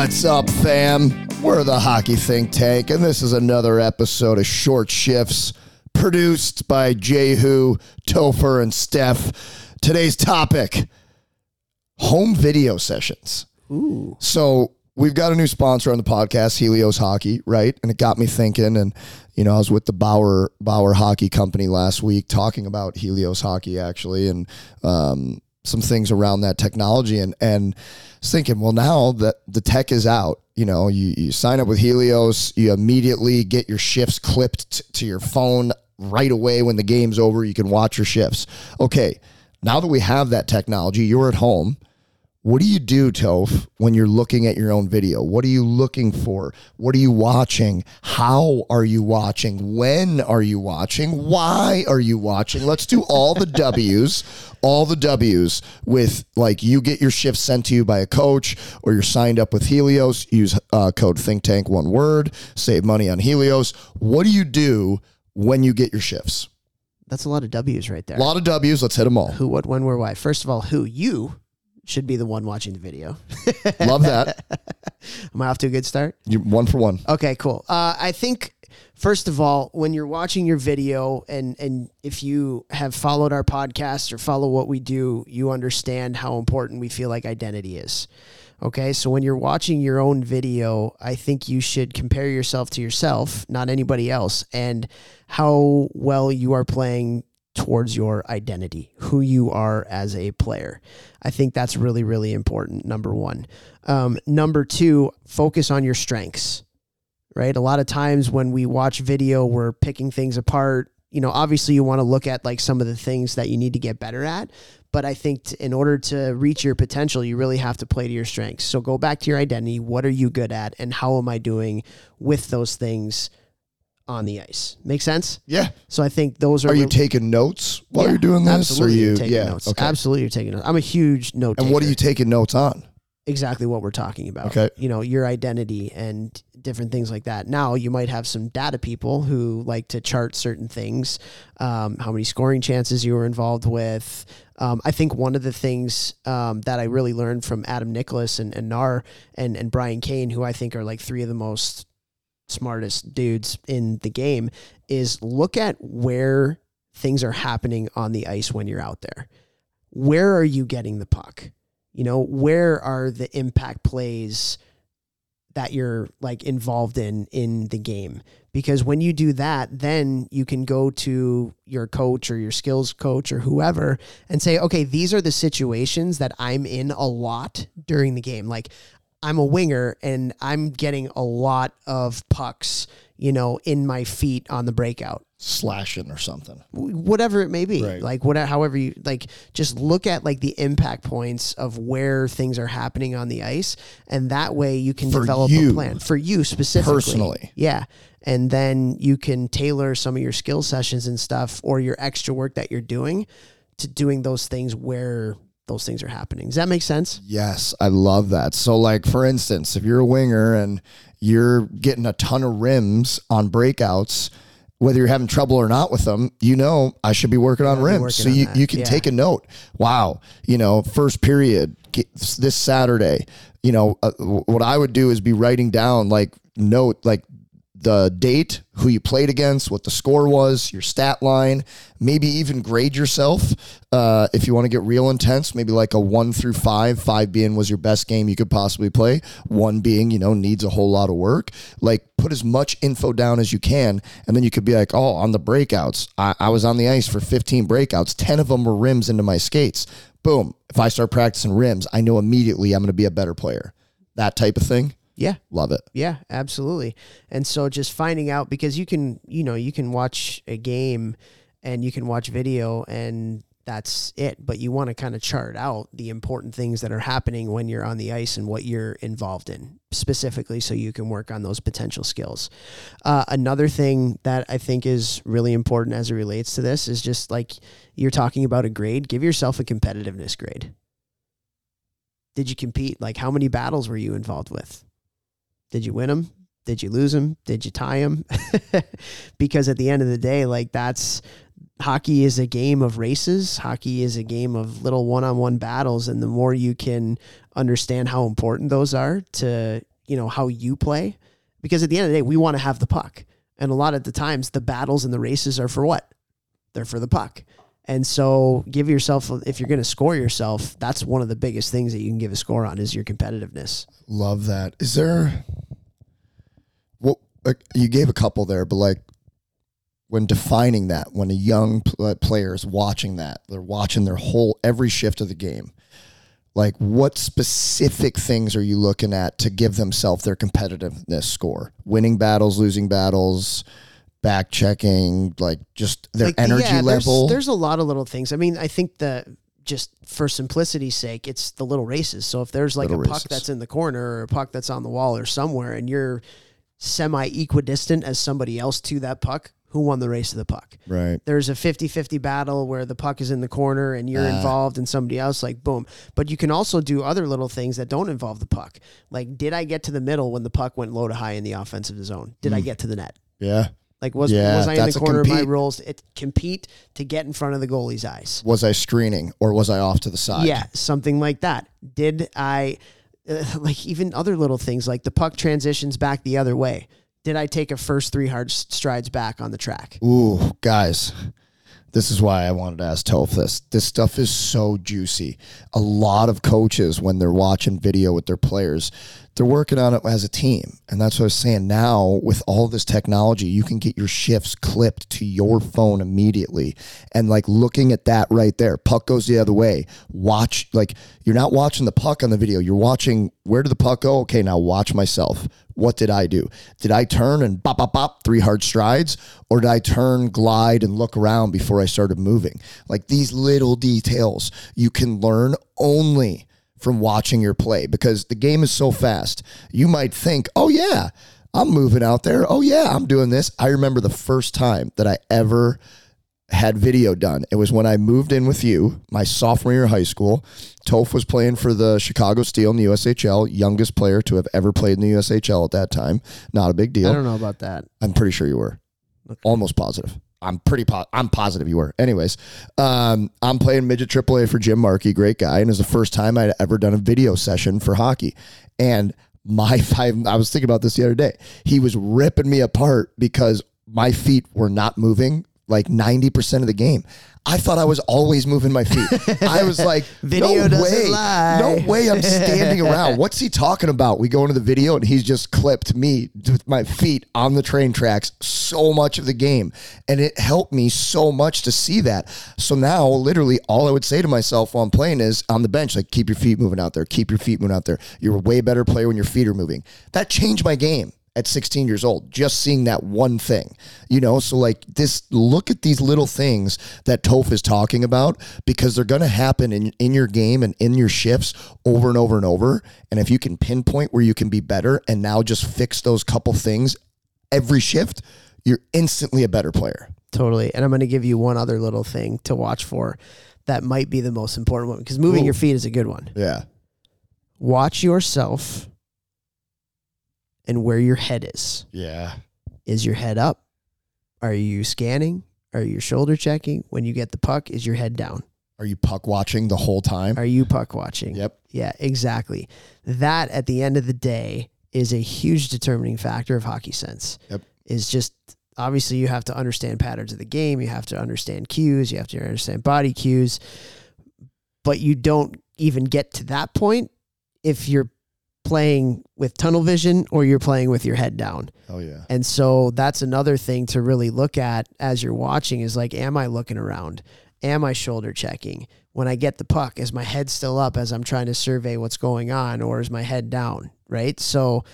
What's up, fam? We're the Hockey Think Tank, and this is another episode of Short Shifts produced by Jehu, Topher, and Steph. Today's topic home video sessions. Ooh. So we've got a new sponsor on the podcast, Helios Hockey, right? And it got me thinking. And you know, I was with the Bauer Bauer Hockey Company last week talking about Helios Hockey actually, and um, some things around that technology. And and thinking, well, now that the tech is out, you know, you, you sign up with Helios, you immediately get your shifts clipped t- to your phone right away when the game's over. You can watch your shifts. Okay, now that we have that technology, you're at home. What do you do, Toph, when you're looking at your own video? What are you looking for? What are you watching? How are you watching? When are you watching? Why are you watching? Let's do all the W's, all the W's with like you get your shift sent to you by a coach or you're signed up with Helios. Use uh, code Think Tank one word, save money on Helios. What do you do when you get your shifts? That's a lot of W's right there. A lot of W's. Let's hit them all. Who, what, when, where, why. First of all, who you should be the one watching the video. Love that. Am I off to a good start? You one for one. Okay, cool. Uh, I think first of all, when you're watching your video, and and if you have followed our podcast or follow what we do, you understand how important we feel like identity is. Okay, so when you're watching your own video, I think you should compare yourself to yourself, not anybody else, and how well you are playing towards your identity, who you are as a player. I think that's really, really important. Number one. Um, number two, focus on your strengths, right? A lot of times when we watch video, we're picking things apart. You know, obviously, you want to look at like some of the things that you need to get better at. But I think t- in order to reach your potential, you really have to play to your strengths. So go back to your identity. What are you good at? And how am I doing with those things? On the ice. Make sense? Yeah. So I think those are. Are you taking notes while Yeah, you're doing this? Absolutely, or you you're taking yeah. notes. Okay. Absolutely, you're taking notes. I'm a huge note. And what are you taking notes on? exactly what we're talking about. Okay. You know, your identity and different things like that. Now, you might have some data people who like to chart certain things, um, how many scoring chances you were involved with. Um, I think one of the things um, that I really learned from Adam Nicholas and, and Nar and, and Brian Kane, who I think are like three of the most smartest dudes in the game, is look at where things are happening on the ice when you're out there. Where are you getting the puck? You know, where are the impact plays that you're like involved in in the game? Because when you do that, then you can go to your coach or your skills coach or whoever and say, okay, these are the situations that I'm in a lot during the game. Like I'm a winger and I'm getting a lot of pucks, you know, in my feet on the breakout Slashing or something. whatever it may be Right. like whatever however you like just look at like the impact points of where things are happening on the ice and that way you can For develop you. a plan for you specifically Personally. yeah and then you can tailor some of your skill sessions and stuff or your extra work that you're doing to doing those things where those things are happening does that make sense Yes, I love that. So, like for instance, if you're a winger and you're getting a ton of rims on breakouts, whether you're having trouble or not with them, you know I should be working on rims. working So on you, that. you can Yeah. take a note. Wow, you know, first period this Saturday. You know, uh, what I would do is be writing down like note like the date, who you played against, what the score was, your stat line, maybe even grade yourself. Uh, if you want to get real intense, maybe like a one through five, five being was your best game you could possibly play, one being, you know, needs a whole lot of work. Like put as much info down as you can. And then you could be like, oh, on the breakouts, I, I was on the ice for 15 breakouts, 10 of them were rims into my skates. Boom. If I start practicing rims, I know immediately I'm going to be a better player. That type of thing. Yeah Love it. Yeah, absolutely. And so just finding out because you can, you know, you can watch a game and you can watch video and that's it. But you want to kind of chart out the important things that are happening when you're on the ice and what you're involved in specifically so you can work on those potential skills. Uh, another thing that I think is really important as it relates to this is just like you're talking about a grade, give yourself a competitiveness grade. Did you compete? Like, how many battles were you involved with? Did you win them? Did you lose them? Did you tie them? because at the end of the day, like that's hockey is a game of races. Hockey is a game of little one-on-one battles, and the more you can understand how important those are to, you know, how you play. Because at the end of the day, we want to have the puck. And a lot of the times the battles and the races are for what? They're for the puck. And so give yourself if you're going to score yourself, that's one of the biggest things that you can give a score on is your competitiveness. Love that. Is there well uh, you gave a couple there, but like when defining that, when a young uh, player is watching that, they're watching their whole every shift of the game. Like, what specific things are you looking at to give themselves their competitiveness score? Winning battles, losing battles, back checking, like just their Like, energy yeah, there's- level. There's, a lot of little things. I mean, I think that just for simplicity's sake, it's the little races. So if there's like Little a puck races. that's in the corner or a puck that's on the wall or somewhere and you're semi equidistant as somebody else to that puck, who won the race of the puck? right. There's a 50-50 battle where the puck is in the corner and you're Ah. involved and somebody else like boom. But you can also do other little things that don't involve the puck. Like did I get to the middle when the puck went low to high in the offensive zone? Did I get to the net? Yeah. Like was. Yeah, was I in the corner of my rules? It compete to get in front of the goalie's eyes. Was I screening or was I off to the side? Yeah, something like that. Did I uh, like even other little things like the puck transitions back the other way? Did I take a first three hard strides back on the track? Ooh, guys, this is why I wanted to ask Toph this. This stuff is so juicy. A lot of coaches, when they're watching video with their players, they're working on it as a team. And that's what I was saying. Now, with all this technology, you can get your shifts clipped to your phone immediately. And like looking at that right there, puck goes the other way. Watch, like, you're not watching the puck on the video. You're watching where did the puck go? Okay, now watch myself. What did I do? Did I turn and bop, bop, bop, three hard strides? Or did I turn, glide, and look around before I started moving? Like these little details you can learn only from watching your play because the game is so fast. You might think, oh, yeah, I'm moving out there. Oh, yeah, I'm doing this. I remember the first time that I ever had video done. It was when I moved in with you, my sophomore year of high school. Toph was playing for the Chicago Steel in the USHL, youngest player to have ever played in the USHL at that time. Not a big deal. I don't know about that. I'm pretty sure you were. Almost positive. I'm pretty po- I'm positive you were. Anyways, um, I'm playing midget AAA for Jim Markey, great guy, and it was the first time I'd ever done a video session for hockey. And my five, I was thinking about this the other day. He was ripping me apart because my feet were not moving like 90% of the game. I thought I was always moving my feet. I was like, Video no way. lie. No way I'm standing around. What's he talking about? We go into the video and he's just clipped me with my feet on the train tracks so much of the game. And it helped me so much to see that. So now, literally, all I would say to myself while I'm playing is on the bench, like, keep your feet moving out there, keep your feet moving out there. You're a way better player when your feet are moving. That changed my game at 16 years old, just seeing that one thing, you know? So, like, this look at these little things that Toph is talking about because they're going to happen in, in your game and in your shifts over and over and over. And if you can pinpoint where you can be better and now just fix those couple things every shift, you're instantly a better player. Totally. And I'm going to give you one other little thing to watch for that might be the most important one because moving Ooh. your feet is a good one. Yeah. Watch yourself and where your head is. Yeah. Is your head up? Are you scanning? Are you shoulder checking? When you get the puck, is your head down? Are you puck watching the whole time? Are you puck watching? Yep. Yeah, exactly. That at the end of the day is a huge determining factor of hockey sense. Yep. Is just obviously you have to understand patterns of the game, you have to understand cues, you have to understand body cues, but you don't even get to that point if you're playing with tunnel vision or you're playing with your head down. Oh, yeah. And so that's another thing to really look at as you're watching is like, am I looking around? Am I shoulder checking? When I get the puck, is my head still up as I'm trying to survey what's going on, or is my head down? Right. So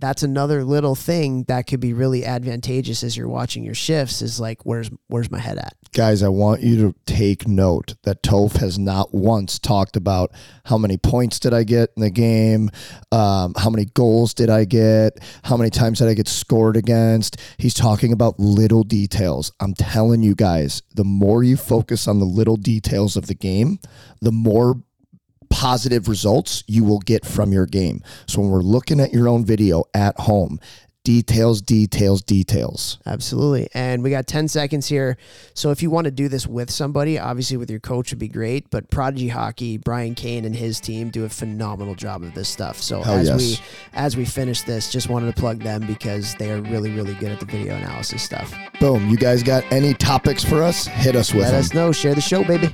that's another little thing that could be really advantageous as you're watching your shifts is like, where's where's my head at? Guys, I want you to take note that Toph has not once talked about how many points did I get in the game, um, how many goals did I get, how many times did I get scored against. He's talking about little details. I'm telling you guys, the more you focus on the little details of the game, the more positive results you will get from your game. So when we're looking at your own video at home, details, details, details. Absolutely. And we got 10 seconds here. So if you want to do this with somebody, obviously with your coach would be great. But Prodigy Hockey, Brian Kane and his team do a phenomenal job of this stuff. So Hell as yes. we as we finish this, just wanted to plug them because they are really, really good at the video analysis stuff. Boom. You guys got any topics for us? Hit us with Let them. us know. Share the show, baby.